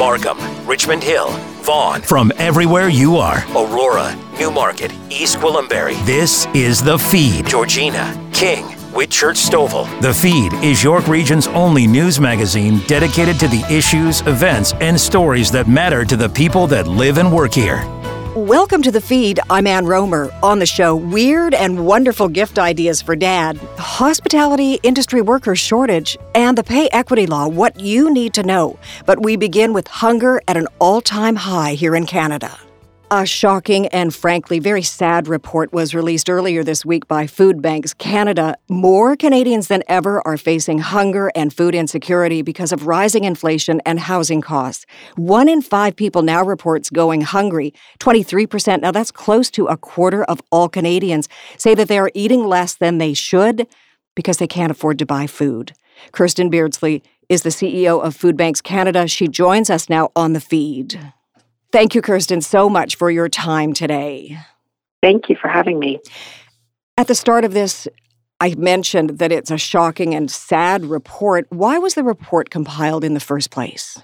Markham, Richmond Hill, Vaughan. From everywhere you are, Aurora, Newmarket, East Gwillimbury. This is The Feed. Georgina, King, Whitchurch Stouffville. The Feed is York Region's only news magazine dedicated to the issues, events, and stories that matter to the people that live and work here. Welcome to the feed. I'm Ann Rohmer. On the show, weird and wonderful gift ideas for dad, hospitality industry worker shortage, and the pay equity law, what you need to know. But we begin with hunger at an all time high here in Canada. A shocking and frankly very sad report was released earlier this week by Food Banks Canada. More Canadians than ever are facing hunger and food insecurity because of rising inflation and housing costs. One in five people now reports going hungry. 23%, now that's close to a quarter of all Canadians, say that they are eating less than they should because they can't afford to buy food. Kirstin Beardsley is the CEO of Food Banks Canada. She joins us now on the feed. Thank you, Kirstin, so much for your time today. Thank you for having me. At the start of this, I mentioned that it's a shocking and sad report. Why was the report compiled in the first place?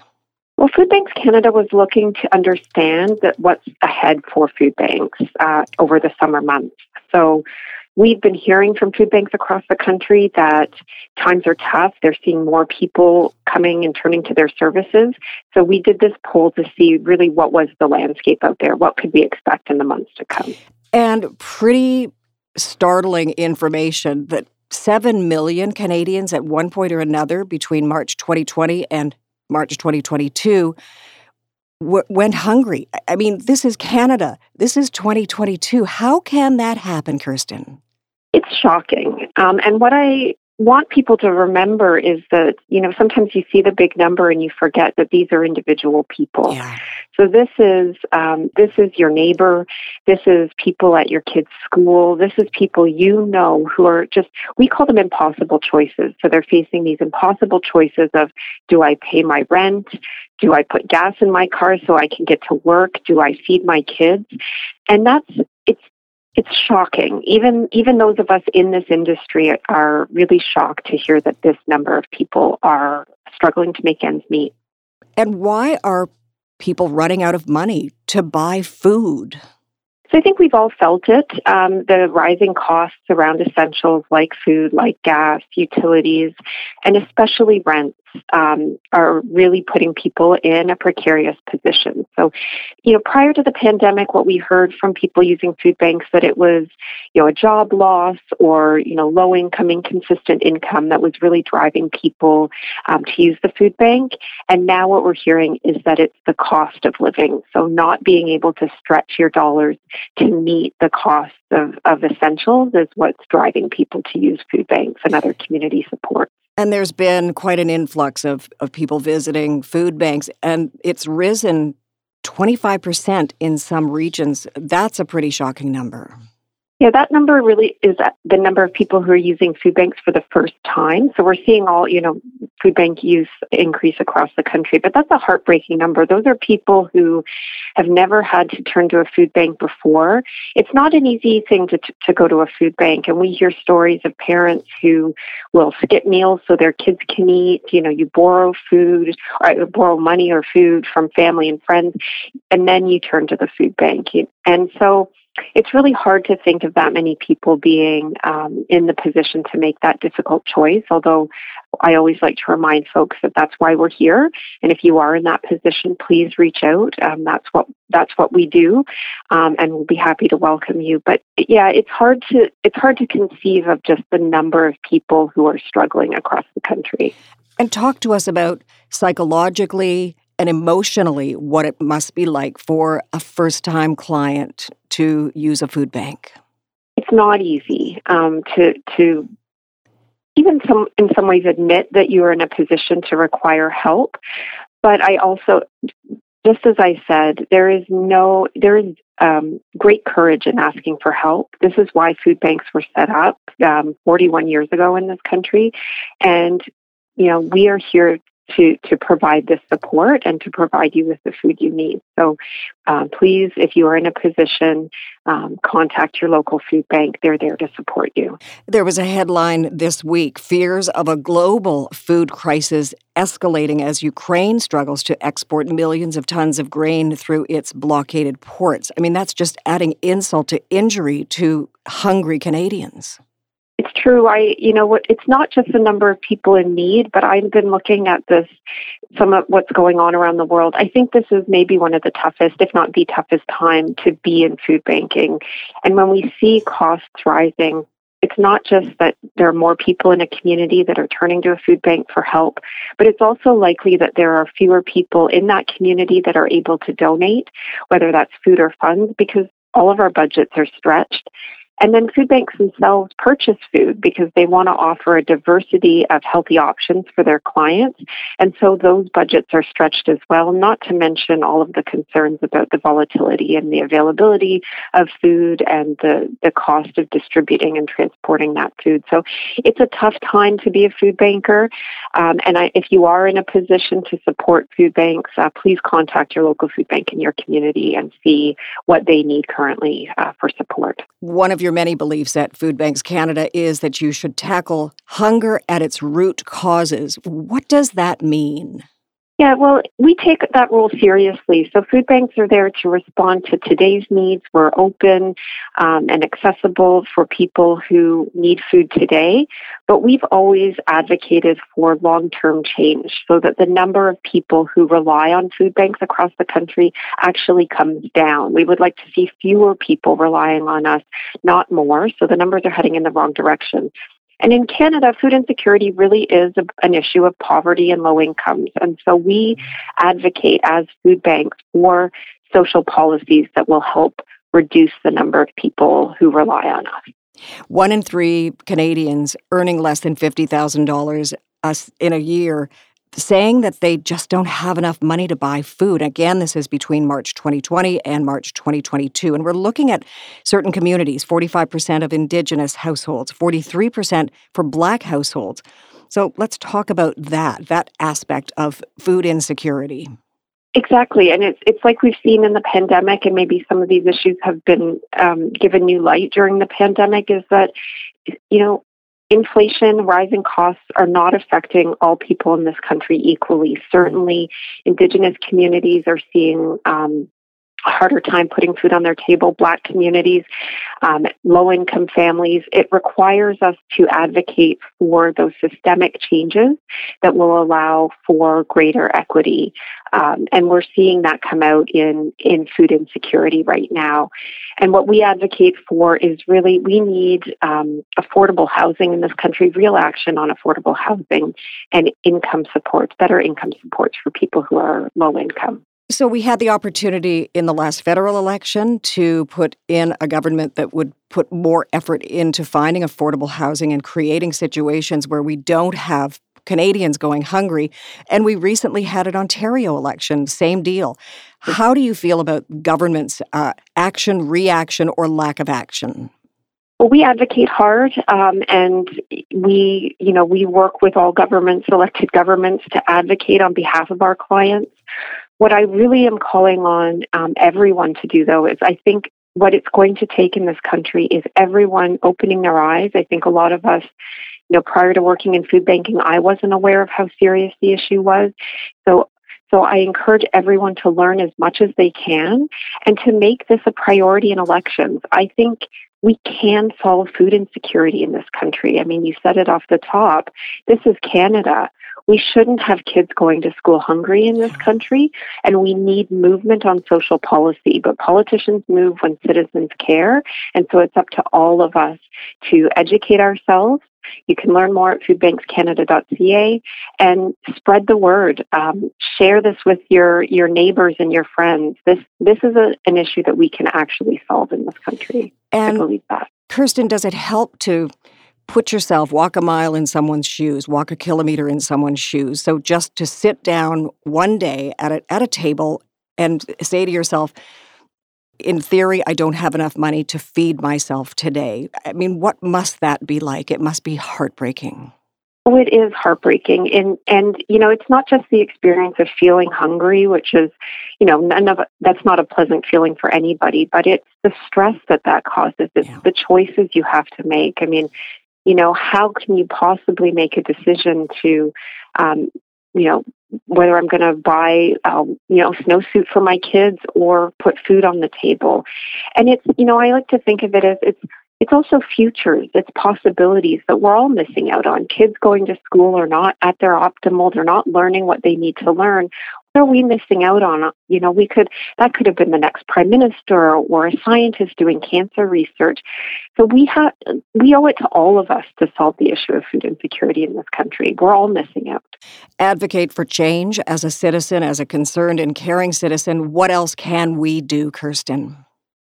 Well, Food Banks Canada was looking to understand that what's ahead for food banks uh, over the summer months. So We've been hearing from food banks across the country that times are tough. They're seeing more people coming and turning to their services. So we did this poll to see really what was the landscape out there. What could we expect in the months to come? And pretty startling information that 7 million Canadians at one point or another between March 2020 and March 2022 w- went hungry. I mean, this is Canada. This is 2022. How can that happen, Kirstin? It's shocking. Um, and what I want people to remember is that, you know, sometimes you see the big number and you forget that these are individual people. Yeah. So this is um, this is your neighbor, this is people at your kid's school, this is people you know who are just we call them impossible choices. So they're facing these impossible choices of do I pay my rent? Do I put gas in my car so I can get to work? Do I feed my kids? And that's it's shocking. Even even those of us in this industry are really shocked to hear that this number of people are struggling to make ends meet. And why are people running out of money to buy food? So I think we've all felt it. Um, the rising costs around essentials like food, like gas, utilities, and especially rents um, are really putting people in a precarious position. So, you know, prior to the pandemic, what we heard from people using food banks that it was, you know, a job loss or you know low income, inconsistent income that was really driving people um, to use the food bank. And now what we're hearing is that it's the cost of living. So not being able to stretch your dollars to meet the cost of, of essentials is what's driving people to use food banks and other community support. And there's been quite an influx of, of people visiting food banks, and it's risen 25% in some regions. That's a pretty shocking number. Yeah, that number really is the number of people who are using food banks for the first time. So we're seeing all, you know, food bank use increase across the country, but that's a heartbreaking number. Those are people who have never had to turn to a food bank before. It's not an easy thing to, to go to a food bank. And we hear stories of parents who will skip meals so their kids can eat. You know, you borrow food or borrow money or food from family and friends, and then you turn to the food bank. And so, it's really hard to think of that many people being um, in the position to make that difficult choice. Although I always like to remind folks that that's why we're here. And if you are in that position, please reach out. Um, that's what that's what we do, um, and we'll be happy to welcome you. But yeah, it's hard to it's hard to conceive of just the number of people who are struggling across the country. And talk to us about psychologically and emotionally what it must be like for a first time client to use a food bank? It's not easy um, to to even some in some ways admit that you are in a position to require help. But I also, just as I said, there is no there is um, great courage in asking for help. This is why food banks were set up um, 41 years ago in this country, and you know we are here to, to provide this support and to provide you with the food you need. So um, please, if you are in a position, um, contact your local food bank. They're there to support you. There was a headline this week fears of a global food crisis escalating as Ukraine struggles to export millions of tons of grain through its blockaded ports. I mean, that's just adding insult to injury to hungry Canadians true. I, you know, what it's not just the number of people in need, but I've been looking at this, some of what's going on around the world. I think this is maybe one of the toughest, if not the toughest time to be in food banking. And when we see costs rising, it's not just that there are more people in a community that are turning to a food bank for help, but it's also likely that there are fewer people in that community that are able to donate, whether that's food or funds, because all of our budgets are stretched. And then food banks themselves purchase food because they want to offer a diversity of healthy options for their clients. And so those budgets are stretched as well, not to mention all of the concerns about the volatility and the availability of food and the, the cost of distributing and transporting that food. So it's a tough time to be a food banker. Um, and I, if you are in a position to support food banks, uh, please contact your local food bank in your community and see what they need currently uh, for support. One of your your many beliefs at Food Banks Canada is that you should tackle hunger at its root causes. What does that mean? Yeah, well, we take that role seriously. So food banks are there to respond to today's needs. We're open um, and accessible for people who need food today. But we've always advocated for long-term change so that the number of people who rely on food banks across the country actually comes down. We would like to see fewer people relying on us, not more. So the numbers are heading in the wrong direction. And in Canada, food insecurity really is a, an issue of poverty and low incomes. And so we advocate as food banks for social policies that will help reduce the number of people who rely on us. One in three Canadians earning less than $50,000 in a year saying that they just don't have enough money to buy food. Again, this is between March 2020 and March 2022. And we're looking at certain communities 45% of Indigenous households, 43% for Black households. So let's talk about that, that aspect of food insecurity. Exactly, and it's it's like we've seen in the pandemic, and maybe some of these issues have been um, given new light during the pandemic. Is that you know inflation, rising costs are not affecting all people in this country equally. Certainly, Indigenous communities are seeing um, harder time putting food on their table, Black communities, um, low income families. It requires us to advocate for those systemic changes that will allow for greater equity. Um, and we're seeing that come out in, in food insecurity right now. And what we advocate for is really we need um, affordable housing in this country, real action on affordable housing and income supports, better income supports for people who are low income. So, we had the opportunity in the last federal election to put in a government that would put more effort into finding affordable housing and creating situations where we don't have Canadians going hungry. And we recently had an Ontario election, same deal. How do you feel about government's uh, action, reaction, or lack of action? Well, we advocate hard, um, and we, you know, we work with all governments, elected governments, to advocate on behalf of our clients. What I really am calling on um, everyone to do, though, is I think what it's going to take in this country is everyone opening their eyes. I think a lot of us, you know, prior to working in food banking, I wasn't aware of how serious the issue was. So so I encourage everyone to learn as much as they can and to make this a priority in elections. I think we can solve food insecurity in this country. I mean, you said it off the top. This is Canada we shouldn't have kids going to school hungry in this country, and we need movement on social policy. But politicians move when citizens care, and so it's up to all of us to educate ourselves. You can learn more at foodbankscanada.ca and spread the word. Um, share this with your your neighbors and your friends. This this is a, an issue that we can actually solve in this country. And I believe that. Kirstin, does it help to put yourself, walk a mile in someone's shoes, walk a kilometer in someone's shoes. So just to sit down one day at a, at a table and say to yourself, in theory, I don't have enough money to feed myself today. I mean, what must that be like? It must be heartbreaking. Oh, it is heartbreaking, and and you know, it's not just the experience of feeling hungry, which is, you know, none of that's not a pleasant feeling for anybody, but it's the stress that that causes. It's yeah. the choices you have to make. I mean, you know, how can you possibly make a decision to, um, you know, whether I'm going to buy, um, you know, snowsuit for my kids or put food on the table, and it's, you know, I like to think of it as it's it's also futures, it's possibilities that we're all missing out on. Kids going to school are not at their optimal, they're not learning what they need to learn. Are we missing out on? You know, we could, that could have been the next prime minister or a scientist doing cancer research. So we have, we owe it to all of us to solve the issue of food insecurity in this country. We're all missing out. Advocate for change as a citizen, as a concerned and caring citizen. What else can we do, Kirstin?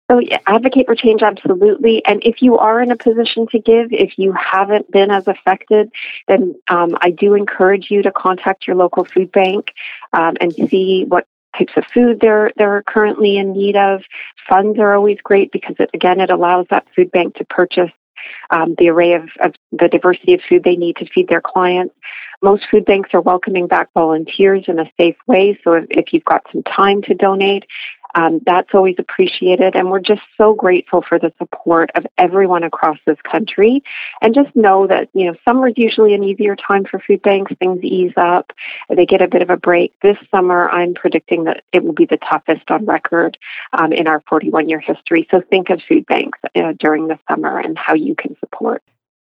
So, yeah, advocate for change, absolutely. And if you are in a position to give, if you haven't been as affected, then um, I do encourage you to contact your local food bank um, and see what types of food they're they're currently in need of. Funds are always great because it, again it allows that food bank to purchase um, the array of, of the diversity of food they need to feed their clients. Most food banks are welcoming back volunteers in a safe way. So if, if you've got some time to donate, um, that's always appreciated. And we're just so grateful for the support of everyone across this country. And just know that, you know, summer is usually an easier time for food banks. Things ease up, they get a bit of a break. This summer, I'm predicting that it will be the toughest on record um, in our 41 year history. So think of food banks uh, during the summer and how you can support.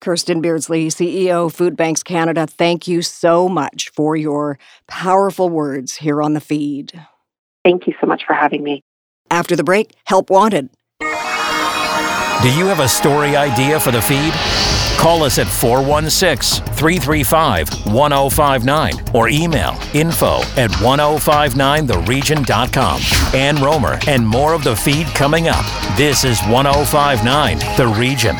Kirstin Beardsley, CEO Food Banks Canada, thank you so much for your powerful words here on the feed. Thank you so much for having me. After the break, help wanted. Do you have a story idea for the feed? Call us at 416 335 1059 or email info at 1059theregion.com. Ann Rohmer and more of the feed coming up. This is 1059 The Region.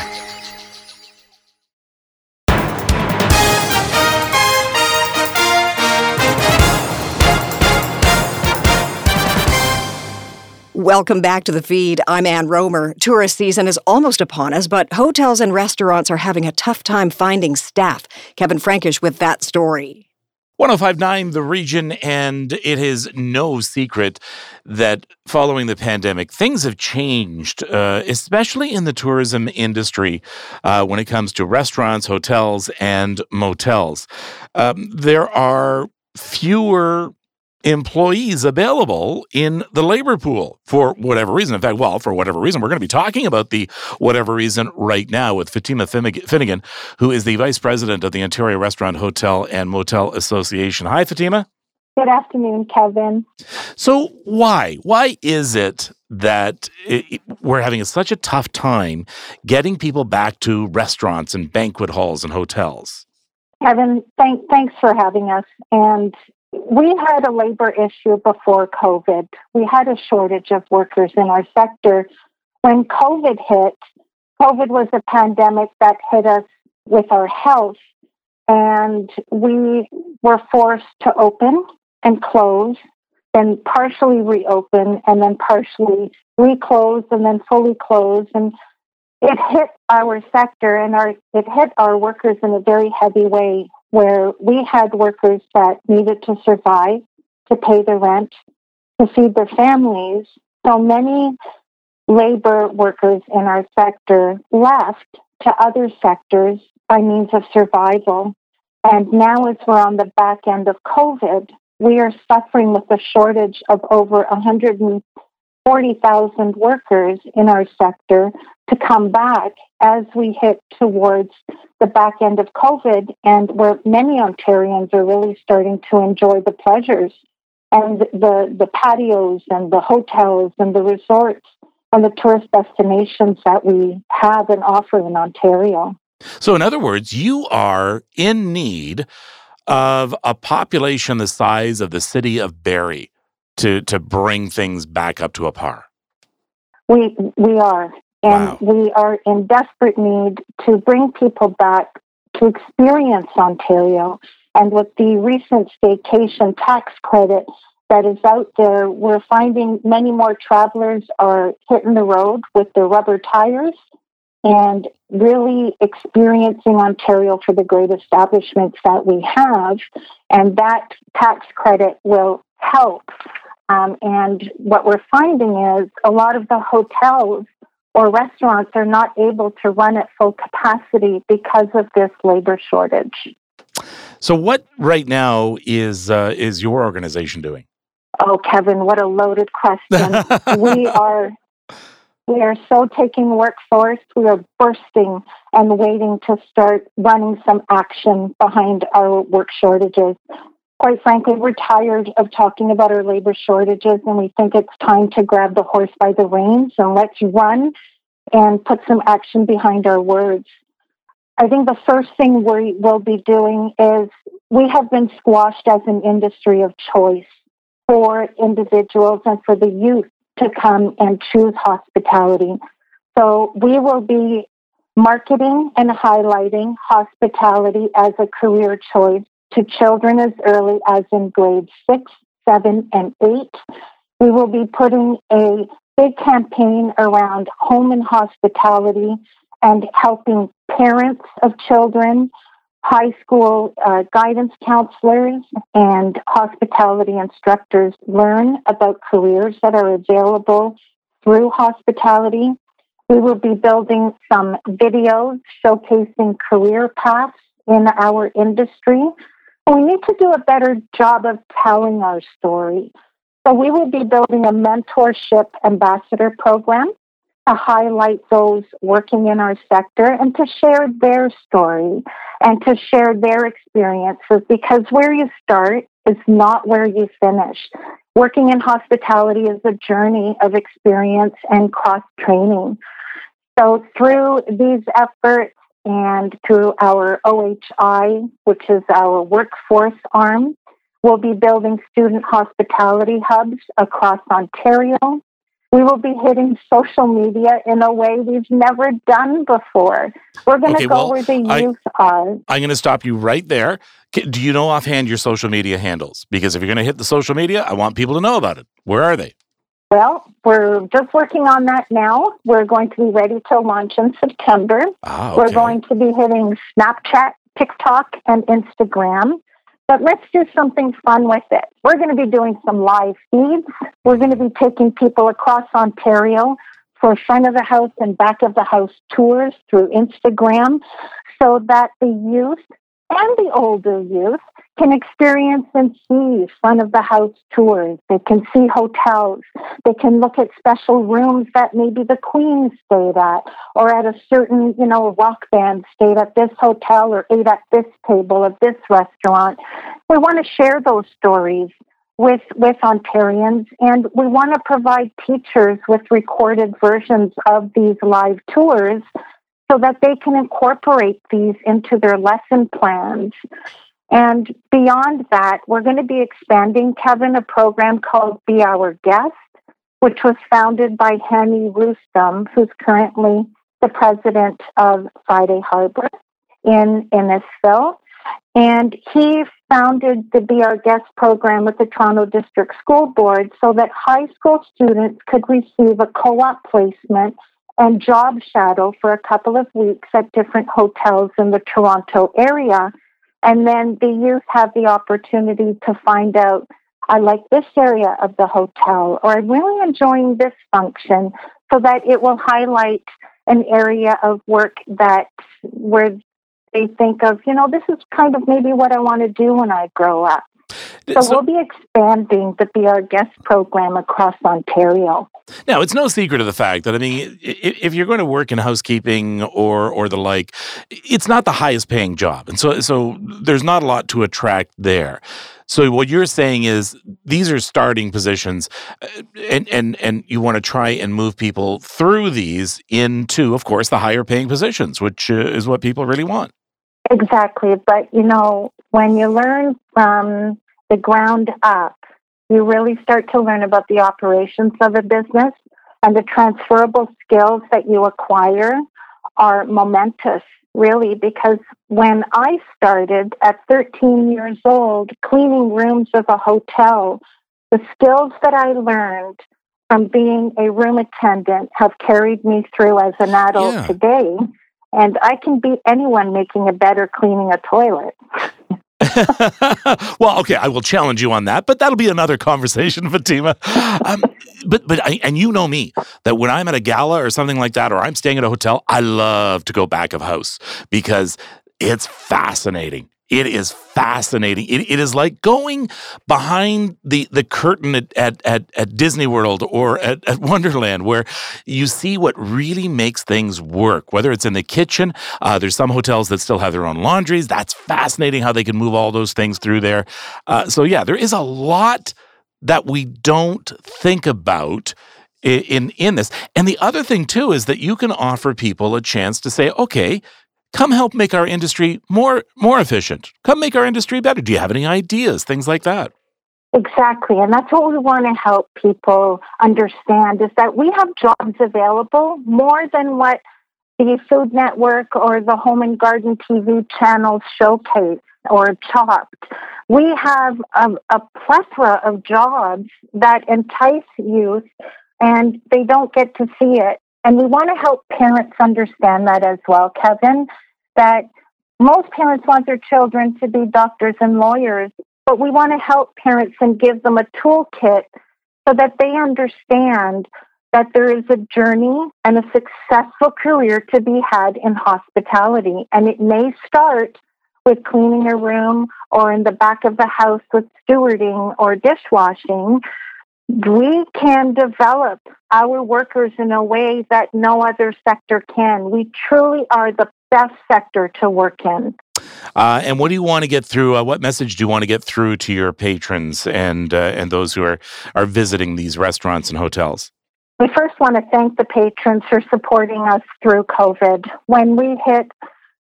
Welcome back to the feed. I'm Ann Rohmer. Tourist season is almost upon us, but hotels and restaurants are having a tough time finding staff. Kevin Frankish with that story. 1059 The Region, and it is no secret that following the pandemic, things have changed, uh, especially in the tourism industry uh, when it comes to restaurants, hotels, and motels. Um, there are fewer employees available in the labor pool for whatever reason. In fact, well, for whatever reason, we're going to be talking about the whatever reason right now with Fatima Finnegan, who is the vice president of the Ontario Restaurant, Hotel, and Motel Association. Hi, Fatima. Good afternoon, Kevin. So, why? Why is it that it, we're having such a tough time getting people back to restaurants and banquet halls and hotels? Kevin, thank, thanks for having us. And we had a labor issue before COVID. We had a shortage of workers in our sector. When COVID hit, COVID was a pandemic that hit us with our health, and we were forced to open and close, then partially reopen, and then partially reclose, and then fully close. And it hit our sector and our it hit our workers in a very heavy way where we had workers that needed to survive, to pay the rent, to feed their families. So many labor workers in our sector left to other sectors by means of survival. And now, as we're on the back end of COVID, we are suffering with a shortage of over 140,000 workers in our sector to come back as we hit towards the back end of COVID and where many Ontarians are really starting to enjoy the pleasures and the, the patios and the hotels and the resorts and the tourist destinations that we have and offer in Ontario. So, in other words, you are in need of a population the size of the city of Barrie to, to bring things back up to a par. We, we are. And wow. we are in desperate need to bring people back to experience Ontario. And with the recent staycation tax credit that is out there, we're finding many more travelers are hitting the road with their rubber tires and really experiencing Ontario for the great establishments that we have. And that tax credit will help. Um, and what we're finding is a lot of the hotels or restaurants are not able to run at full capacity because of this labor shortage. So, what right now is uh, is your organization doing? Oh, Kevin, what a loaded question. we are we are so taking workforce. We are bursting and waiting to start running some action behind our work shortages. Quite frankly, we're tired of talking about our labor shortages and we think it's time to grab the horse by the reins and let's run and put some action behind our words. I think the first thing we will be doing is we have been squashed as an industry of choice for individuals and for the youth to come and choose hospitality. So we will be marketing and highlighting hospitality as a career choice to children as early as in grades six, seven, and eight. We will be putting a big campaign around home and hospitality and helping parents of children, high school uh, guidance counselors, and hospitality instructors learn about careers that are available through hospitality. We will be building some videos showcasing career paths in our industry. We need to do a better job of telling our story. So we will be building a mentorship ambassador program to highlight those working in our sector and to share their story and to share their experiences because where you start is not where you finish. Working in hospitality is a journey of experience and cross training. So through these efforts and through our OHI, which is our workforce arm, we'll be building student hospitality hubs across Ontario we will be hitting social media in a way we've never done before. We're going to okay, go well, where the youth I, are. I'm going to stop you right there. Do you know offhand your social media handles? Because if you're going to hit the social media, I want people to know about it. Where are they? Well, we're just working on that now. We're going to be ready to launch in September. Ah, okay. We're going to be hitting Snapchat, TikTok, and Instagram. But let's do something fun with it. We're going to be doing some live feeds. We're going to be taking people across Ontario for front of the house and back of the house tours through Instagram so that the youth and the older youth can experience and see front of the house tours. They can see hotels. They can look at special rooms that maybe the Queen stayed at, or at a certain, you know, rock band stayed at this hotel or ate at this table at this restaurant. We want to share those stories with with Ontarians, and we want to provide teachers with recorded versions of these live tours so that they can incorporate these into their lesson plans. And beyond that, we're going to be expanding, Kevin, a program called Be Our Guest, which was founded by Hani Roustom, who's currently the president of Friday Harbor in Innisfil. And he founded the Be Our Guest program with the Toronto District School Board so that high school students could receive a co op placement and job shadow for a couple of weeks at different hotels in the Toronto area. And then the youth have the opportunity to find out, I like this area of the hotel, or I'm really enjoying this function, so that it will highlight an area of work that where they think of, you know, this is kind of maybe what I want to do when I grow up. So, so, we'll be expanding the Be Our Guest program across Ontario. Now, it's no secret of the fact that I mean, if you're going to work in housekeeping or or the like, it's not the highest paying job, and so so there's not a lot to attract there. So what you're saying is these are starting positions, uh, and and and you want to try and move people through these into, of course, the higher paying positions, which uh, is what people really want. Exactly, but you know, when you learn from the ground up, you really start to learn about the operations of a business and the transferable skills that you acquire are momentous, really, because when I started at 13 years old cleaning rooms of a hotel, the skills that I learned from being a room attendant have carried me through as an adult Yeah. today. And I can beat anyone making a better cleaning a toilet. well, okay, I will challenge you on that, but that'll be another conversation, Fatima. Um, but but I, and you know me that when I'm at a gala or something like that, or I'm staying at a hotel, I love to go back of house because it's fascinating. It is fascinating. It, it is like going behind the, the curtain at, at, at, at Disney World or at, at Wonderland, where you see what really makes things work, whether it's in the kitchen. Uh, there's some hotels that still have their own laundries. That's fascinating how they can move all those things through there. Uh, so, yeah, there is a lot that we don't think about in in this. And the other thing too is that you can offer people a chance to say, okay, come help make our industry more more efficient. Come make our industry better. Do you have any ideas? Things like that. Exactly. And that's what we want to help people understand is that we have jobs available more than what the Food Network or the Home and Garden TV channels showcase or chopped. We have a, a plethora of jobs that entice youth and they don't get to see it. And we want to help parents understand that as well, Kevin, that most parents want their children to be doctors and lawyers, but we want to help parents and give them a toolkit so that they understand that there is a journey and a successful career to be had in hospitality. And it may start with cleaning a room or in the back of the house with stewarding or dishwashing. We can develop our workers in a way that no other sector can. We truly are the best sector to work in. Uh, and what do you want to get through? Uh, what message do you want to get through to your patrons and uh, and those who are are visiting these restaurants and hotels? We first want to thank the patrons for supporting us through COVID. When we hit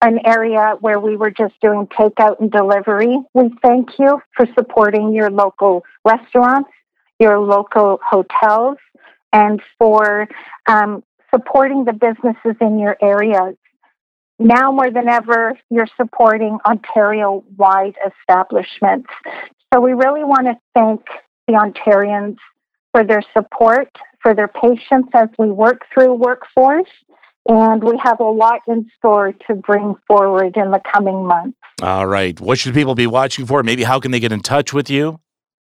an area where we were just doing takeout and delivery, we thank you for supporting your local restaurants, your local hotels, and for um, supporting the businesses in your areas. Now more than ever, you're supporting Ontario wide establishments. So we really want to thank the Ontarians for their support, for their patience as we work through workforce. And we have a lot in store to bring forward in the coming months. All right. What should people be watching for? Maybe how can they get in touch with you?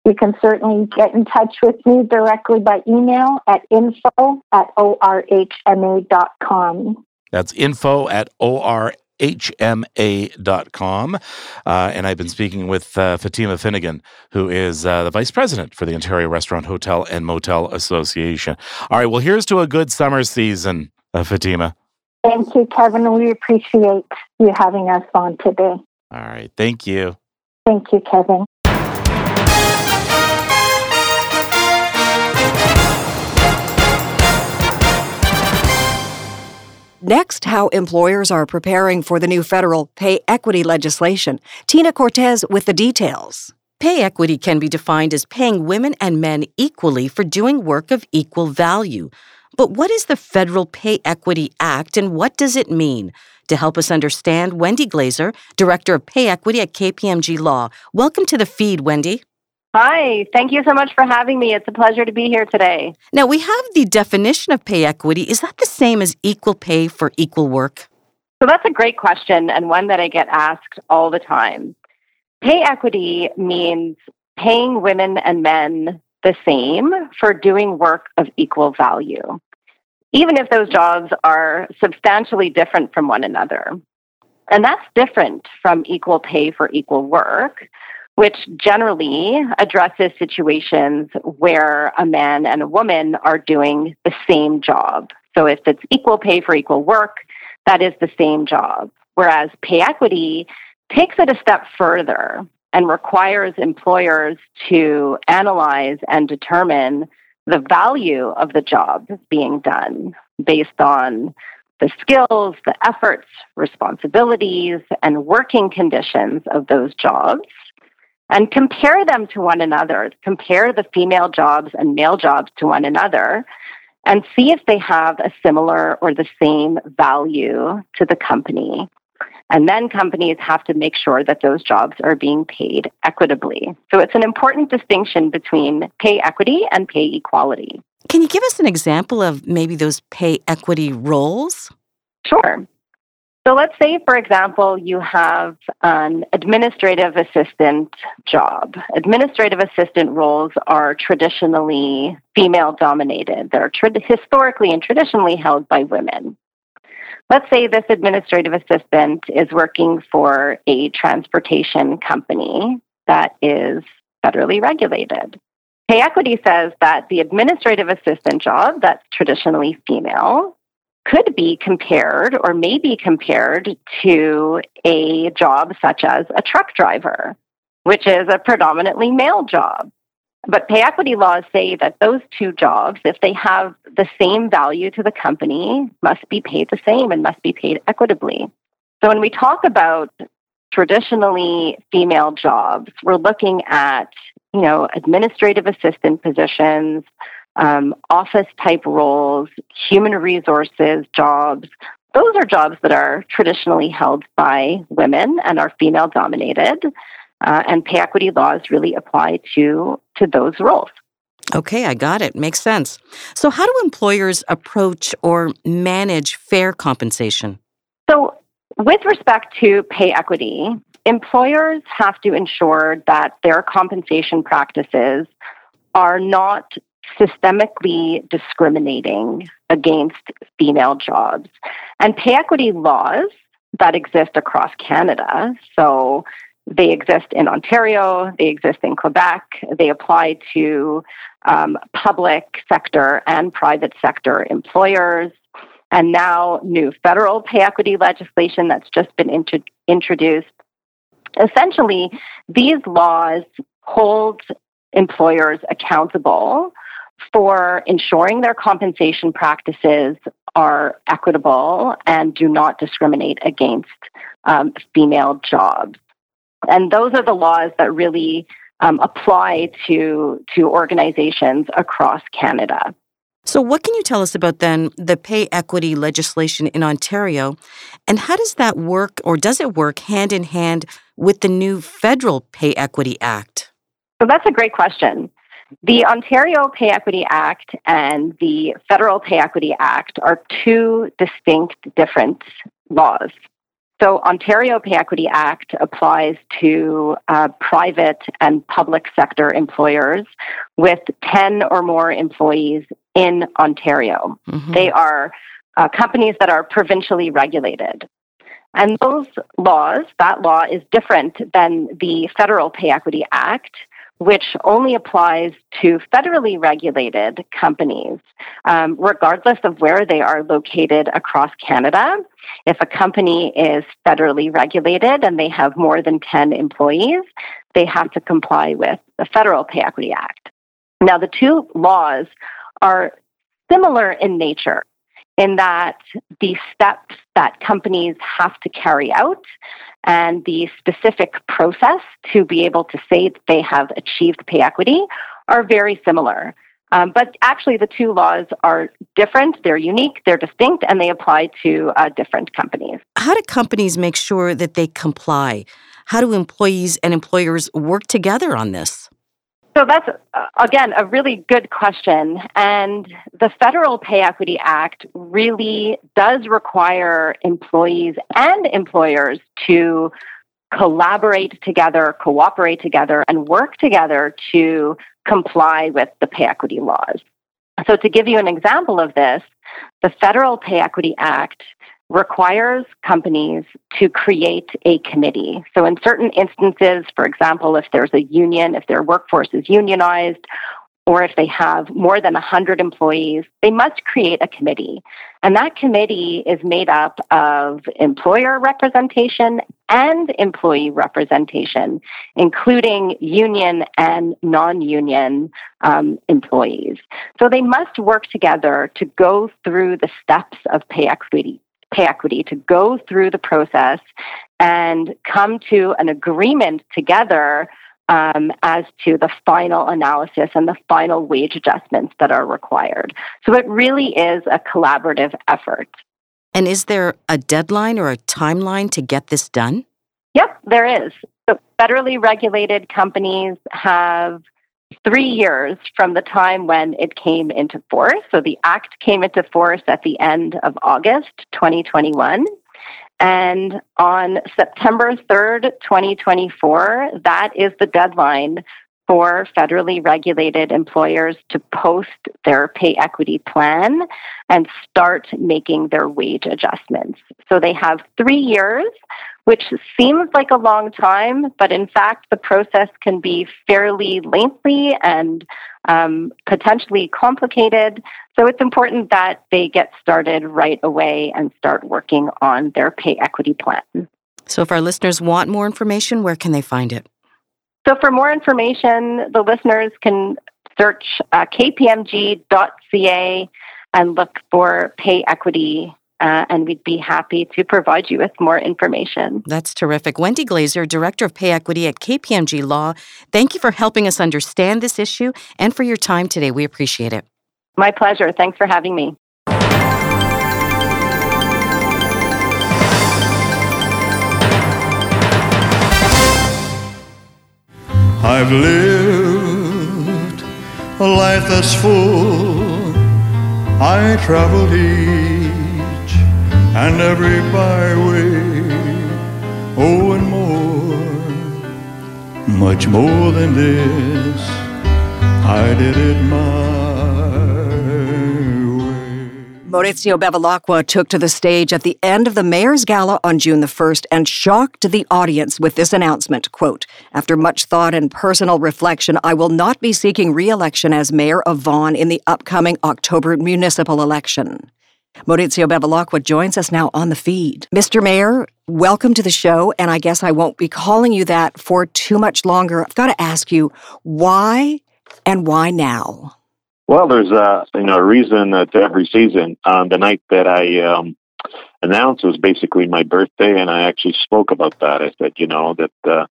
You can certainly get in touch with me directly by email at info at orhma.com. That's info at orhma.com. Uh, and I've been speaking with uh, Fatima Finnegan, who is uh, the vice president for the Ontario Restaurant, Hotel, and Motel Association. All right. Well, here's to a good summer season, uh, Fatima. Thank you, Kevin. We appreciate you having us on today. All right. Thank you. Thank you, Kevin. Next, how employers are preparing for the new federal pay equity legislation. Tina Cortese with the details. Pay equity can be defined as paying women and men equally for doing work of equal value. But what is the Federal Pay Equity Act and what does it mean? To help us understand, Wendy Glazer, Director of Pay Equity at KPMG Law. Welcome to the feed, Wendy. Hi, thank you so much for having me. It's a pleasure to be here today. Now, we have the definition of pay equity. Is that the same as equal pay for equal work? So that's a great question and one that I get asked all the time. Pay equity means paying women and men the same for doing work of equal value, even if those jobs are substantially different from one another. And that's different from equal pay for equal work, which generally addresses situations where a man and a woman are doing the same job. So if it's equal pay for equal work, that is the same job. Whereas pay equity takes it a step further and requires employers to analyze and determine the value of the job being done based on the skills, the efforts, responsibilities, and working conditions of those jobs and compare them to one another, compare the female jobs and male jobs to one another, and see if they have a similar or the same value to the company. And then companies have to make sure that those jobs are being paid equitably. So it's an important distinction between pay equity and pay equality. can you give us an example of maybe those pay equity roles? Sure. So let's say, for example, you have an administrative assistant job. Administrative assistant roles are traditionally female dominated. They're tra- historically and traditionally held by women. Let's say this administrative assistant is working for a transportation company that is federally regulated. Pay equity says that the administrative assistant job that's traditionally female could be compared or may be compared to a job such as a truck driver, which is a predominantly male job. But pay equity laws say that those two jobs, if they have the same value to the company, must be paid the same and must be paid equitably. So when we talk about traditionally female jobs, we're looking at, you know, administrative assistant positions, um, office type roles, human resources jobs. Those are jobs that are traditionally held by women and are female dominated. Uh, and pay equity laws really apply to, to those roles. Okay, I got it. Makes sense. So, how do employers approach or manage fair compensation? So, with respect to pay equity, employers have to ensure that their compensation practices are not systemically discriminating against female jobs. And pay equity laws that exist across Canada, so they exist in Ontario, they exist in Quebec, they apply to um, public sector and private sector employers. And now, new federal pay equity legislation that's just been int- introduced. Essentially, these laws hold employers accountable for ensuring their compensation practices are equitable and do not discriminate against um, female jobs. And those are the laws that really um, apply to, to organizations across Canada. So, what can you tell us about then the pay equity legislation in Ontario? And how does that work, or does it work hand in hand with the new Federal Pay Equity Act? So, that's a great question. The Ontario Pay Equity Act and the Federal Pay Equity Act are two distinct, different laws. So, Ontario Pay Equity Act applies to uh, private and public sector employers with 10 or more employees in Ontario. Mm-hmm. They are uh, companies that are provincially regulated. And those laws, that law is different than the Federal Pay Equity Act, which only applies to federally regulated companies, um, regardless of where they are located across Canada. If a company is federally regulated and they have more than 10 employees, they have to comply with the Federal Pay Equity Act. Now, the two laws are similar in nature in that the steps that companies have to carry out and the specific process to be able to say that they have achieved pay equity are very similar. Um, but actually, the two laws are different, they're unique, they're distinct, and they apply to uh, different companies. How do companies make sure that they comply? How do employees and employers work together on this? So that's, uh, again, a really good question. And the Federal Pay Equity Act really does require employees and employers to collaborate together, cooperate together, and work together to comply with the pay equity laws. So, to give you an example of this, the Federal Pay Equity Act requires companies to create a committee. So, in certain instances, for example, if there's a union, if their workforce is unionized, or if they have more than 100 employees, they must create a committee. And that committee is made up of employer representation and employee representation, including union and non union um, employees. So they must work together to go through the steps of pay equity pay equity to go through the process and come to an agreement together um, as to the final analysis and the final wage adjustments that are required. So it really is a collaborative effort. And is there a deadline or a timeline to get this done? Yep, there is. So federally regulated companies have three years from the time when it came into force. So the act came into force at the end of August 2021. And on September 3rd, 2024, that is the deadline for federally regulated employers to post their pay equity plan and start making their wage adjustments. So they have three years, which seems like a long time, but in fact, the process can be fairly lengthy and um, potentially complicated. So it's important that they get started right away and start working on their pay equity plan. So, if our listeners want more information, where can they find it? So, for more information, the listeners can search uh, kpmg.ca and look for pay equity. Uh, and we'd be happy to provide you with more information. That's terrific. Wendy Glazer, Director of Pay Equity at KPMG Law, thank you for helping us understand this issue and for your time today. We appreciate it. My pleasure. Thanks for having me. I've lived a life that's full. I traveled each and every byway, oh, and more, much more than this. I did it my Maurizio Bevilacqua took to the stage at the end of the Mayor's Gala on June the 1st and shocked the audience with this announcement, quote, After much thought and personal reflection, I will not be seeking re-election as mayor of Vaughan in the upcoming October municipal election. Maurizio Bevilacqua joins us now on the feed. Mr. Mayor, welcome to the show, and I guess I won't be calling you that for too much longer. I've got to ask you, why and why now? Well, there's a you know a reason to every season. Um, the night that I um, announced was basically my birthday, and I actually spoke about that. I said, you know, that uh,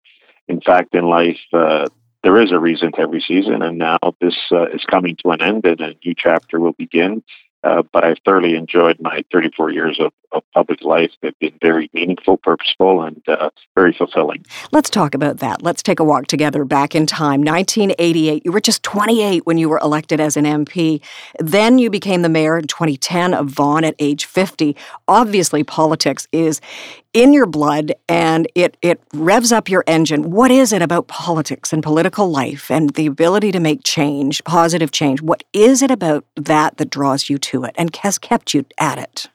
in fact in life uh, there is a reason to every season, and now this uh, is coming to an end, and a new chapter will begin. Uh, but I've thoroughly enjoyed my 34 years of, of public life. They've been very meaningful, purposeful, and uh, very fulfilling. Let's talk about that. Let's take a walk together back in time. 1988, you were just 28 when you were elected as an MP. Then you became the mayor in 2010 of Vaughan at age 50. Obviously, politics is in your blood and it, it revs up your engine. What is it about politics and political life and the ability to make change, positive change? What is it about that that draws you to it and has kept you at it?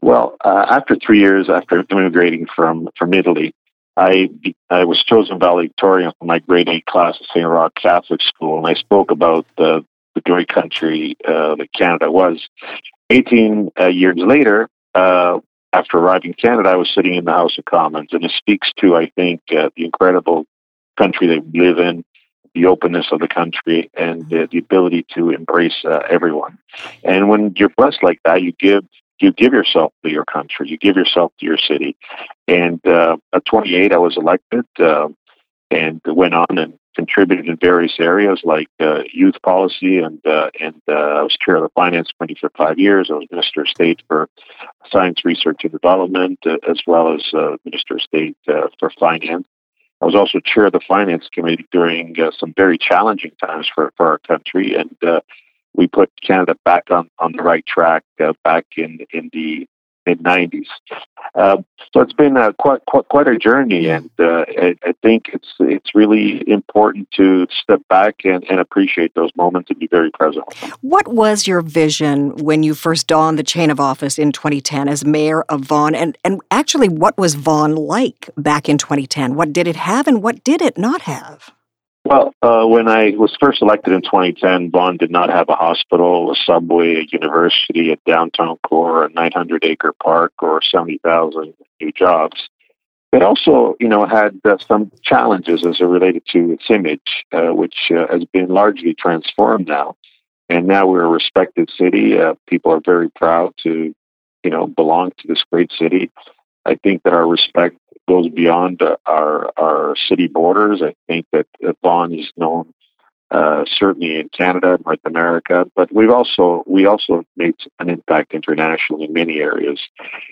Well, uh, after three years after immigrating from, from Italy, I, I was chosen valedictorian for my grade eight class at St. Roch Catholic School, and I spoke about the, the great country uh, that Canada was. 18 uh, years later, uh, after arriving in Canada, I was sitting in the House of Commons, and it speaks to, I think, uh, the incredible country that we live in, the openness of the country, and uh, the ability to embrace uh, everyone. And when you're blessed like that, you give you give yourself to your country, you give yourself to your city. And uh, at 28, I was elected uh, and went on and contributed in various areas like uh, youth policy, and uh, and uh, I was chair of the finance committee for five years. I was minister of state for science research and development, uh, as well as uh, minister of state uh, for finance. I was also chair of the finance committee during some very challenging times for, for our country, and we put Canada back on, on the right track back in in the mid 90s. Uh, so it's been uh, quite, quite quite a journey, and uh, I, I, think it's it's really important to step back and, and appreciate those moments and be very present. What was your vision when you first donned the chain of office in 2010 as mayor of Vaughan, and and actually, what was Vaughan like back in 2010? What did it have, and what did it not have? Well, uh, when I was first elected in 2010, Vaughan did not have a hospital, a subway, a university, a downtown core, a 900 acre park, or 70,000 new jobs. It also, you know, had uh, some challenges as it related to its image, uh, which uh, has been largely transformed now. And now we're a respected city. Uh, people are very proud to, you know, belong to this great city. I think that our respect goes beyond our our city borders. I think that Vaughan is known uh, certainly in Canada, North America, but we've also we also made an impact internationally in many areas,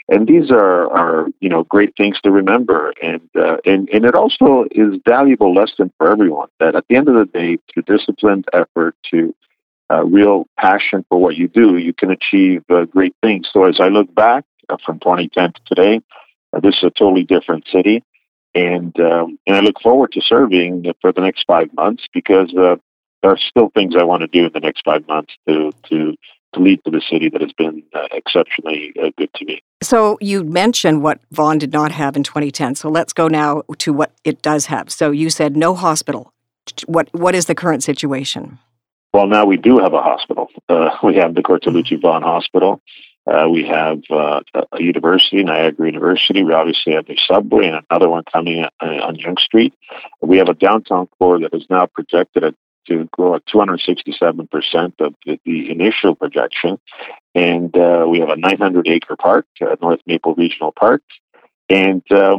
and these are are you know great things to remember, and uh, and and it also is valuable lesson for everyone that at the end of the day, through disciplined effort, to uh, real passion for what you do, you can achieve uh, great things. So as I look back uh, from 2010 to today, uh, this is a totally different city and um, and I look forward to serving for the next five months because uh, there are still things I want to do in the next five months to to to lead to the city that has been uh, exceptionally uh, good to me. So you mentioned what Vaughan did not have in 2010. So let's go now to what it does have. So you said no hospital. What what is the current situation? Well, now we do have a hospital. Uh, we have the Cortellucci Vaughan Hospital. Uh, we have uh, a university, Niagara University. We obviously have a subway and another one coming uh, on Yonge Street. We have a downtown core that is now projected at, to grow at 267% of the, the initial projection. And uh, we have a 900 acre park, uh, North Maple Regional Park. And uh,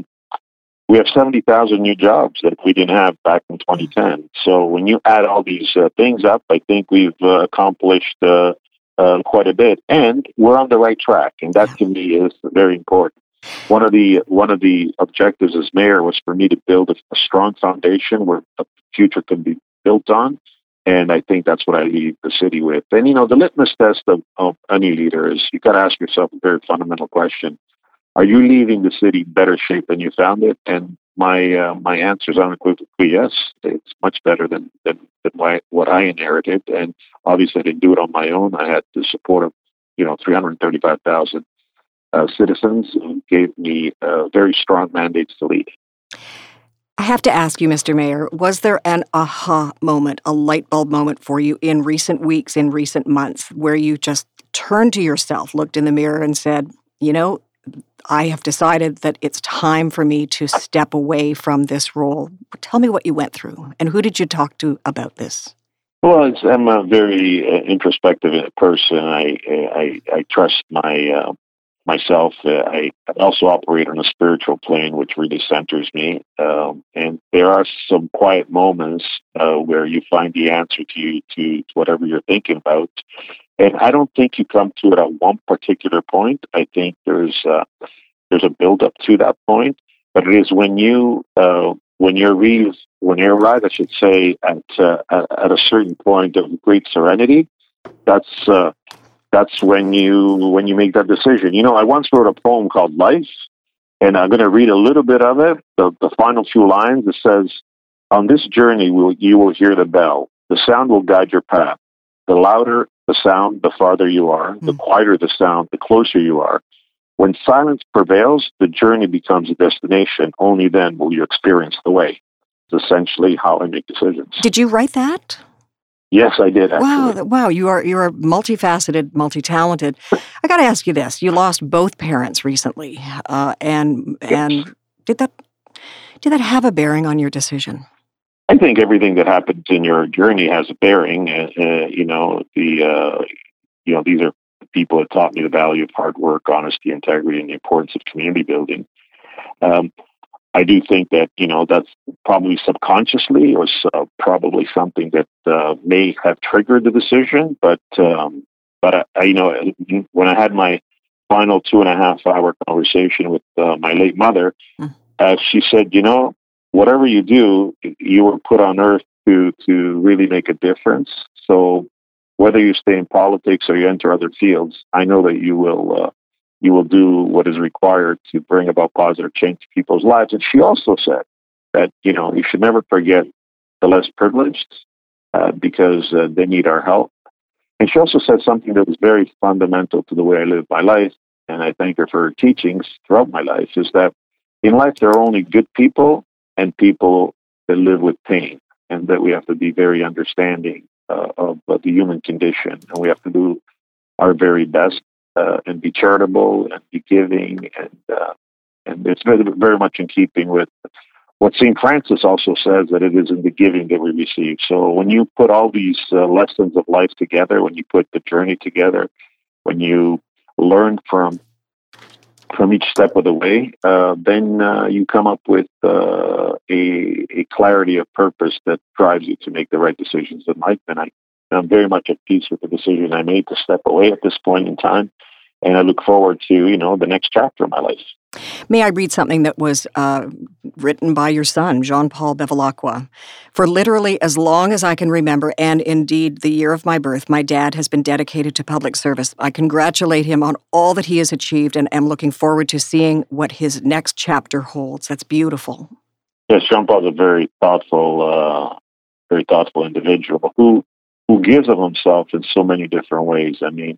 we have 70,000 new jobs that we didn't have back in 2010. So when you add all these things up, I think we've accomplished uh, quite a bit, and we're on the right track, and that to me is very important. One of the one of the objectives as mayor was for me to build a, a strong foundation where the future can be built on, and I think that's what I leave the city with. And you know, the litmus test of, of any leader is you got to ask yourself a very fundamental question: Are you leaving the city better shape than you found it? And my uh, my answer is unequivocally yes. It's much better than, than my, what I inherited, and obviously I didn't do it on my own. I had the support of you know 335,000 uh, citizens who gave me uh, very strong mandates to lead. I have to ask you, Mr. Mayor, was there an aha moment, a light bulb moment for you in recent weeks, in recent months, where you just turned to yourself, looked in the mirror, and said, you know, I have decided that it's time for me to step away from this role. Tell me what you went through and who did you talk to about this? Well, I'm a very uh, introspective person. I I, I trust my uh, myself. Uh, I also operate on a spiritual plane, which really centers me. Um, and there are some quiet moments uh, where you find the answer to you to, to whatever you're thinking about. And I don't think you come to it at one particular point. I think there's uh, there's a build up to that point, but it is when you uh, when you arrive when you arrive, I should say, at uh, at a certain point of great serenity. That's uh, that's when you when you make that decision. You know, I once wrote a poem called Life, and I'm going to read a little bit of it. The, the final few lines. It says, "On this journey, will you will hear the bell. The sound will guide your path. The louder the sound, the farther you are. The hmm. quieter the sound, the closer you are. When silence prevails, the journey becomes a destination. Only then will you experience the way. It's essentially how I make decisions. Did you write that? Yes, I did. Actually. Wow, wow! You are you are multifaceted, multi-talented. I got to ask you this: You lost both parents recently, uh, and yes. and did that did that have a bearing on your decision? I think everything that happens in your journey has a bearing. Uh, uh, you know, the uh, you know these are people that taught me the value of hard work, honesty, integrity, and the importance of community building. Um, I do think that you know that's probably subconsciously or uh, probably something that uh, may have triggered the decision. But um, but I, you know when I had my final two and a half hour conversation with uh, my late mother, mm. she said, you know, whatever you do, you were put on earth to to really make a difference. So whether you stay in politics or you enter other fields, I know that you will uh, you will do what is required to bring about positive change to people's lives. And she also said that you know you should never forget the less privileged uh, because uh, they need our help. And she also said something that was very fundamental to the way I live my life, and I thank her for her teachings throughout my life. Is that in life there are only good people and people that live with pain, and that we have to be very understanding uh, of the human condition, and we have to do our very best uh, and be charitable and be giving, and uh, and it's very, very much in keeping with what St. Francis also says that it is in the giving that we receive. So when you put all these uh, lessons of life together, when you put the journey together, when you learn from from each step of the way, uh, then uh, you come up with uh, a, a clarity of purpose that drives you to make the right decisions in life. And I, I'm very much at peace with the decision I made to step away at this point in time. And I look forward to, you know, the next chapter of my life. May I read something that was uh, written by your son, Jean Paul Bevilacqua? For literally as long as I can remember, and indeed the year of my birth, my dad has been dedicated to public service. I congratulate him on all that he has achieved and am looking forward to seeing what his next chapter holds. That's beautiful. Yes, Jean Paul's a very thoughtful, uh, very thoughtful individual who who gives of himself in so many different ways. I mean,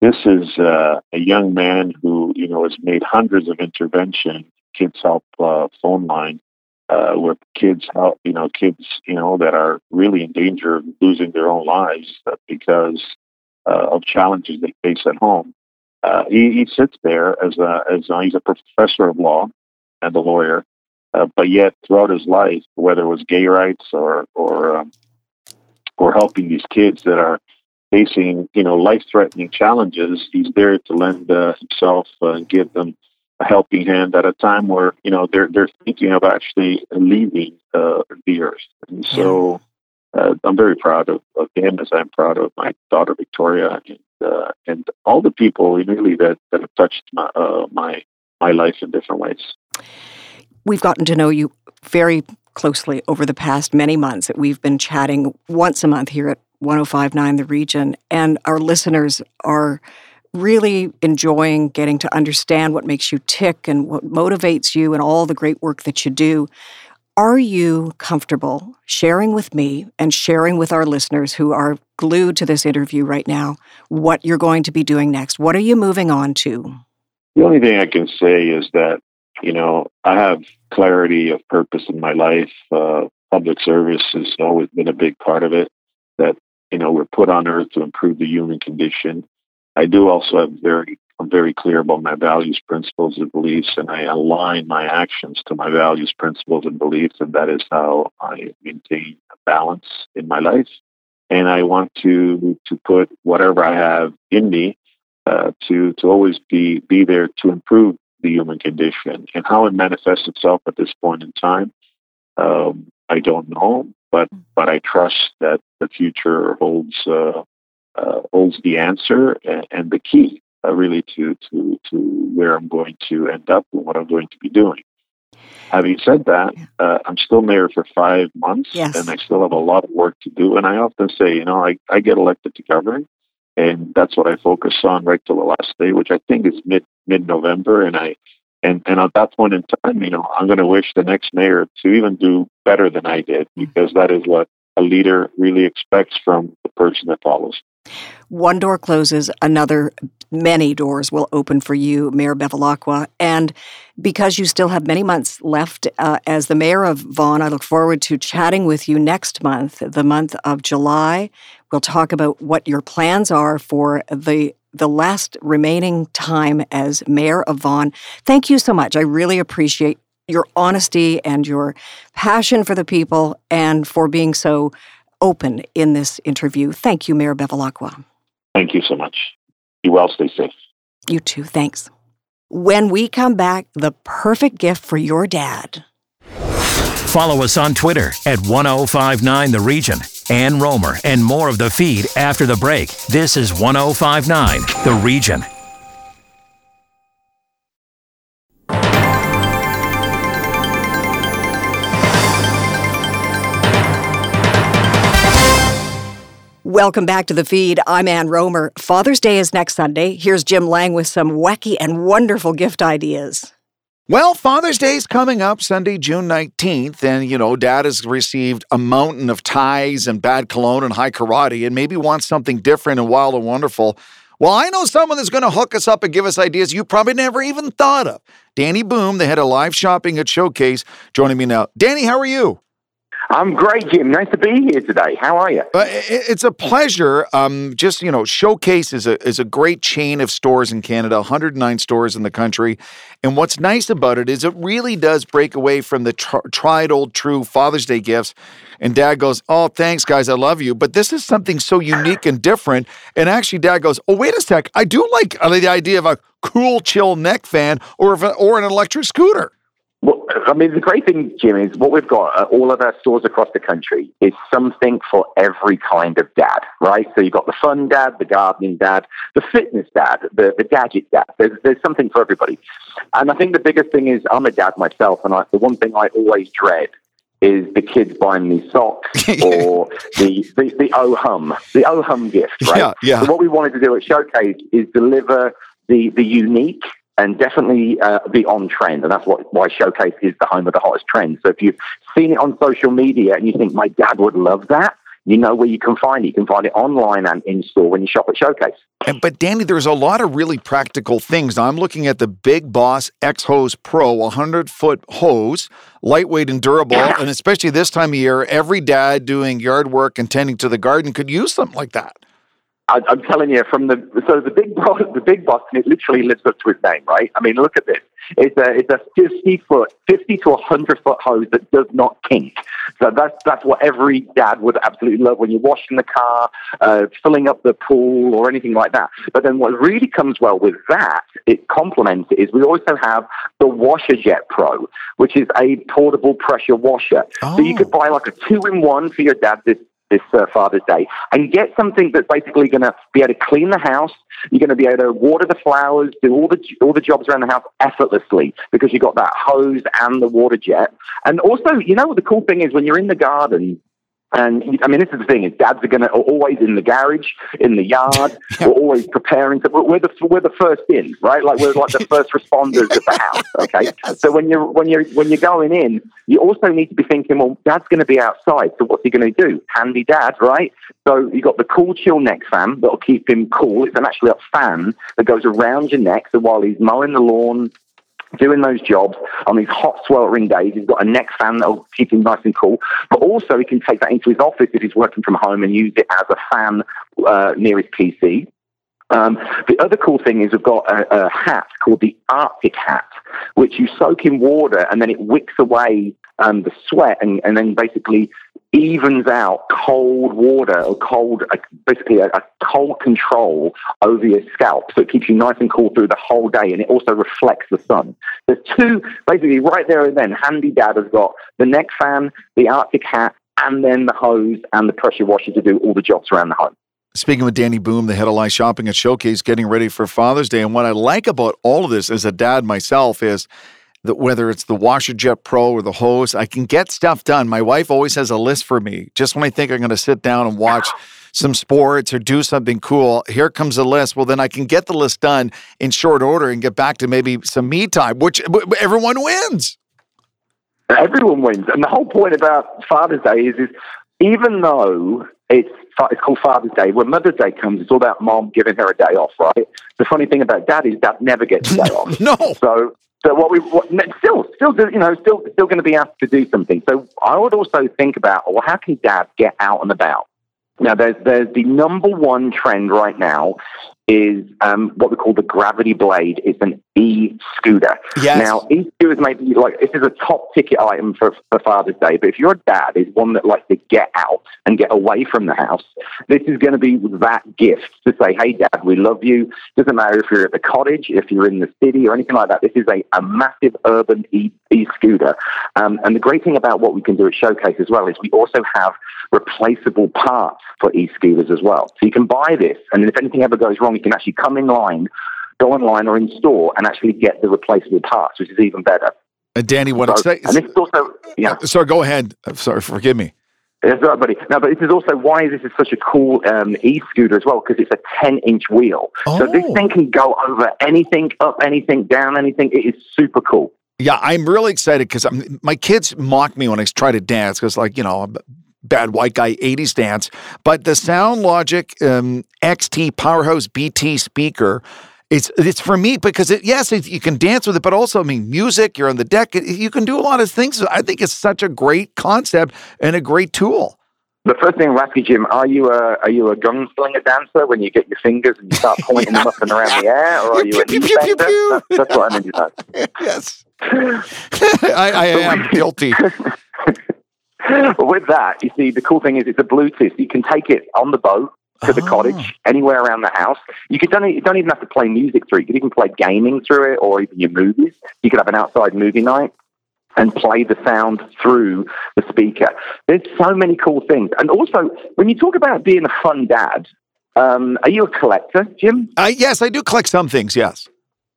this is uh, a young man who, you know, has made hundreds of intervention kids help uh, phone line uh, where kids help, you know, kids, you know, that are really in danger of losing their own lives because uh, of challenges they face at home. Uh, he, he sits there as a, as a, he's a professor of law and a lawyer, uh, but yet throughout his life, whether it was gay rights or or um, or helping these kids that are facing, you know, life-threatening challenges, he's there to lend uh, himself uh, and give them a helping hand at a time where you know they're they're thinking of actually leaving uh, the earth. And so uh, I'm very proud of, of him, as I'm proud of my daughter Victoria and uh, and all the people really that, that have touched my uh, my my life in different ways. We've gotten to know you very closely over the past many months. That we've been chatting once a month here at 1059 The Region, and our listeners are really enjoying getting to understand what makes you tick and what motivates you and all the great work that you do. Are you comfortable sharing with me and sharing with our listeners who are glued to this interview right now what you're going to be doing next? What are you moving on to? The only thing I can say is that, you know, I have clarity of purpose in my life. Uh, public service has always been a big part of it. That you know, we're put on earth to improve the human condition. I do also have very, I'm very clear about my values, principles, and beliefs, and I align my actions to my values, principles, and beliefs, and that is how I maintain a balance in my life. And I want to to put whatever I have in me uh, to to always be be there to improve the human condition and how it manifests itself at this point in time. Um, I don't know, but but I trust that the future holds uh, uh, holds the answer and, and the key uh, really to to to where I'm going to end up and what I'm going to be doing. Having said that, uh, I'm still mayor for five months, yes. and I still have a lot of work to do. And I often say, you know, I, I get elected to govern, and that's what I focus on right till the last day, which I think is mid mid November. And I and and at that point in time, you know, I'm going to wish the next mayor to even do better than I did mm. because that is what a leader really expects from the person that follows. One door closes, another, many doors will open for you, Mayor Bevilacqua. And because you still have many months left uh, as the mayor of Vaughan, I look forward to chatting with you next month, the month of July. We'll talk about what your plans are for the the last remaining time as mayor of Vaughan. Thank you so much. I really appreciate your honesty and your passion for the people and for being so open in this interview. Thank you, Mayor Bevilacqua. Thank you so much. Be well, stay safe. You too. Thanks. When we come back, the perfect gift for your dad. Follow us on Twitter at 1059 The Region. Ann Rohmer and more of the feed after the break. This is 1059 The Region. Welcome back to the feed. I'm Ann Rohmer. Father's Day is next Sunday. Here's Jim Lang with some wacky and wonderful gift ideas. Well, Father's Day is coming up Sunday, June 19th, and you know, dad has received a mountain of ties and bad cologne and Hai Karate and maybe wants something different and wild and wonderful. Well, I know someone that's going to hook us up and give us ideas you probably never even thought of. Danny Boom, the head of live shopping at Showcase, joining me now. Danny, how are you? I'm great, Jim. Nice to be here today. How are you? Uh, it's a pleasure. Um, just you know, Showcase is a is a great chain of stores in Canada, 109 stores in the country, and what's nice about it is it really does break away from the tr- tried old true Father's Day gifts. And Dad goes, "Oh, thanks, guys, I love you." But this is something so unique and different. And actually, Dad goes, "Oh, wait a sec, I do like uh, the idea of a cool chill neck fan or or an electric scooter. Well, I mean, the great thing, Jim, is what we've got at all of our stores across the country is something for every kind of dad, right? So you've got the fun dad, the gardening dad, the fitness dad, the, the gadget dad. There's, there's something for everybody. And I think the biggest thing is I'm a dad myself, and I, the one thing I always dread is the kids buying me socks or the, the, the oh hum, the oh hum gift, right? Yeah, yeah. So what we wanted to do at Showcase is deliver the, the unique and definitely uh, be on trend. And that's what why Showcase is the home of the hottest trends. So if you've seen it on social media and you think my dad would love that, you know where you can find it. You can find it online and in store when you shop at Showcase. And, but Danny, there's a lot of really practical things. Now I'm looking at the Big Boss X Hose Pro, 100 foot hose, lightweight and durable, and especially this time of year, every dad doing yard work and tending to the garden could use something like that. I, I'm telling you, from the so the big boss, the big boss, and it literally lives up to his name, right? I mean, look at this. It's a it's a fifty foot, fifty to hundred foot hose that does not kink. So that's that's what every dad would absolutely love when you're washing the car, uh, filling up the pool, or anything like that. But then what really comes well with that, it complements it, is we also have the Washer Jet Pro, which is a portable pressure washer. So you could buy like a two in one for your dad this this uh, Father's Day and get something that's basically going to be able to clean the house. You're going to be able to water the flowers, do all the all the jobs around the house effortlessly because you've got that hose and the water jet. And also, you know what the cool thing is when you're in the garden. And I mean, this is the thing: is dads are going to always in the garage, in the yard. We're always preparing. To, we're the we're the first in, right? Like we're like the first responders of the house. Okay, so when you're when you're when you're going in, you also need to be thinking, well, dad's going to be outside, so what's he going to do? Handy dad, right? So you got the cool chill neck fan that'll keep him cool. It's an actually a fan that goes around your neck, so while he's mowing the lawn, doing those jobs on these hot sweltering days. He's got a neck fan that'll keep him nice and cool, but also he can take that into his office if he's working from home and use it as a fan uh, near his PC. Um, the other cool thing is we've got a, a hat called the Arctic hat, which you soak in water and then it wicks away um, the sweat and, and then basically evens out cold water or cold, uh, basically a, a cold control over your scalp. So it keeps you nice and cool through the whole day and it also reflects the sun. There's two, basically right there and then, Handy Dad has got the neck fan, the Arctic hat, and then the hose and the pressure washer to do all the jobs around the home. Speaking with Danny Boom, the head of live shopping at Showcase, getting ready for Father's Day. And what I like about all of this as a dad myself is whether it's the Washer Jet Pro or the hose, I can get stuff done. My wife always has a list for me. Just when I think I'm going to sit down and watch some sports or do something cool, here comes a list. Well, then I can get the list done in short order and get back to maybe some me time, which everyone wins. Everyone wins. And the whole point about Father's Day is, is even though it's it's called Father's Day. When Mother's Day comes, it's all about mom giving her a day off, right? The funny thing about dad is dad never gets a day off. no. So so what we what, still still you know still still going to be asked to do something. So I would also think about well, how can dad get out and about? Now there's there's the number one trend right now is um, what we call the gravity blade. It's an e-scooter. Yes. Now, e-scooters may be like this is a top ticket item for, for Father's Day, but if your dad is one that likes to get out and get away from the house, this is going to be that gift to say, "Hey, Dad, we love you." Doesn't matter if you're at the cottage, if you're in the city, or anything like that. This is a, a massive urban e- e-scooter, um, and the great thing about what we can do at Showcase as well is we also have replaceable parts for e-scooters as well. So you can buy this, and if anything ever goes wrong, you can actually come in line, go online or in store, and actually get the replaceable parts, which is even better. Uh, Danny, what so, excites? And this is also, yeah. Uh, sorry, go ahead. I'm sorry, forgive me. That's right, buddy. No, but this is also why this is such a cool um, e-scooter as well, because it's a 10-inch wheel. Oh. So this thing can go over anything, up anything, down anything. It is super cool. Yeah, I'm really excited because my kids mock me when I try to dance because, like, you know, bad white guy 80s dance. But the Sound Logic um, XT Powerhouse BT speaker. It's it's for me because it, yes it, you can dance with it, but also I mean music. You're on the deck. You can do a lot of things. I think it's such a great concept and a great tool. The first thing ask you, Jim, are you a are you a gunslinger dancer when you get your fingers and you start pointing them up and around the air, or are you a pew, pew, pew, pew. That's, that's what I need to know. yes, I, I am guilty. With that, you see, the cool thing is it's a Bluetooth. You can take it on the boat to the cottage, anywhere around the house. You could don't, you don't even have to play music through it. You could even play gaming through it or even your movies. You could have an outside movie night and play the sound through the speaker. There's so many cool things. And also, when you talk about being a fun dad, um, are you a collector, Jim? Uh, yes, I do collect some things, yes.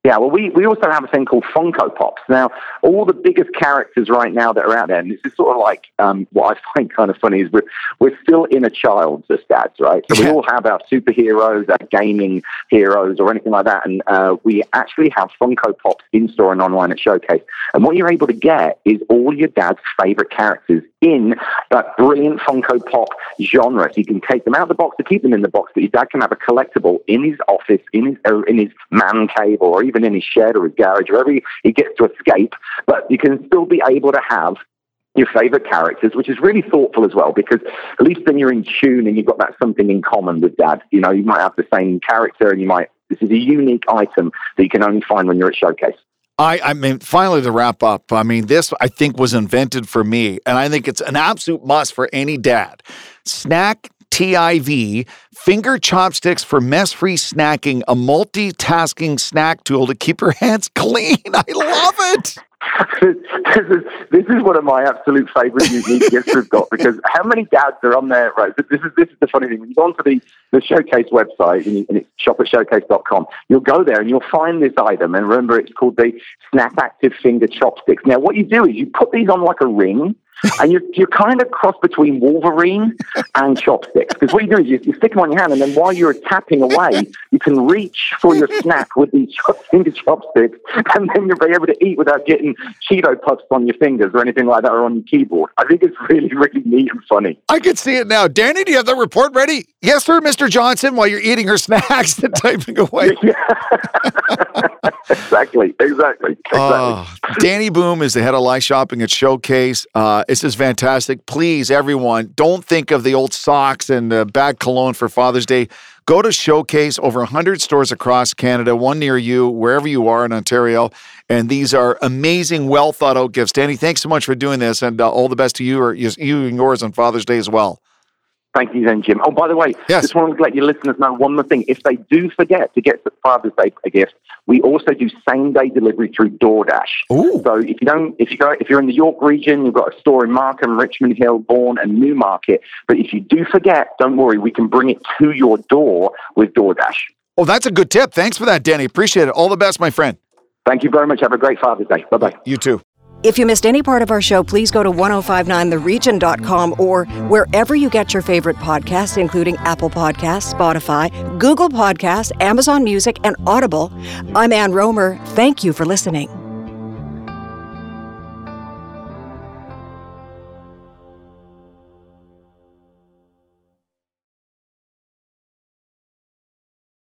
Yeah, well, we, we also have a thing called Funko Pops. Now, all the biggest characters right now that are out there, and this is sort of like um, what I find kind of funny is we're, we're still in a child's as dads, right? So we all have our superheroes, our gaming heroes, or anything like that. And uh, we actually have Funko Pops in store and online at Showcase. And what you're able to get is all your dad's favorite characters in that brilliant Funko Pop genre. So you can take them out of the box to keep them in the box, but your dad can have a collectible in his office, in his, uh, in his man cave, or even in his shed or his garage, wherever he, he gets to escape. But you can still be able to have your favorite characters, which is really thoughtful as well, because at least then you're in tune and you've got that something in common with dad. You know, you might have the same character and you might, this is a unique item that you can only find when you're at Showcase. I, I mean, finally to wrap up, I mean, this I think was invented for me, and I think it's an absolute must for any dad. Snack TIV finger chopsticks for mess free snacking, a multitasking snack tool to keep your hands clean. I love it. this, is, this is one of my absolute favorite unique gifts we've got because how many dads are on there? Right, this is this is the funny thing. When you go onto the, the showcase website and, you, and it's shop at showcase.com, you'll go there and you'll find this item. And remember, it's called the Snap Active Finger Chopsticks. Now, what you do is you put these on like a ring and you're, you're kind of cross between Wolverine and chopsticks. Because what you do is you, you, stick them on your hand, and then while you're tapping away, you can reach for your snack with these finger chopsticks, and then you'll be able to eat without getting Cheeto puffs on your fingers or anything like that or on your keyboard. I think it's really, really neat and funny. I can see it now. Danny, do you have the report ready? Yes, sir, Mr. Johnson, while you're eating her snacks and typing away. exactly, exactly. exactly. Uh, Danny Boom is the head of live shopping at Showcase. Uh, this is fantastic. Please, everyone, don't think of the old socks and uh, bad cologne for Father's Day. Go to Showcase, over 100 stores across Canada, one near you, wherever you are in Ontario. And these are amazing, well thought out gifts. Danny, thanks so much for doing this, and uh, all the best to you or you and yours on Father's Day as well. Thank you, then, Jim. Oh, by the way, yes. just wanted to let your listeners know one more thing. If they do forget to get Father's Day a gift, we also do same day delivery through DoorDash. Ooh. So if you don't, if you go, if you're in the York region, you've got a store in Markham, Richmond Hill, Vaughan, and Newmarket. But if you do forget, don't worry, we can bring it to your door with DoorDash. Oh, that's a good tip. Thanks for that, Danny. Appreciate it. All the best, my friend. Thank you very much. Have a great Father's Day. Bye bye. You too. If you missed any part of our show, please go to 1059theregion.com or wherever you get your favorite podcasts, including Apple Podcasts, Spotify, Google Podcasts, Amazon Music, and Audible. I'm Ann Rohmer. Thank you for listening.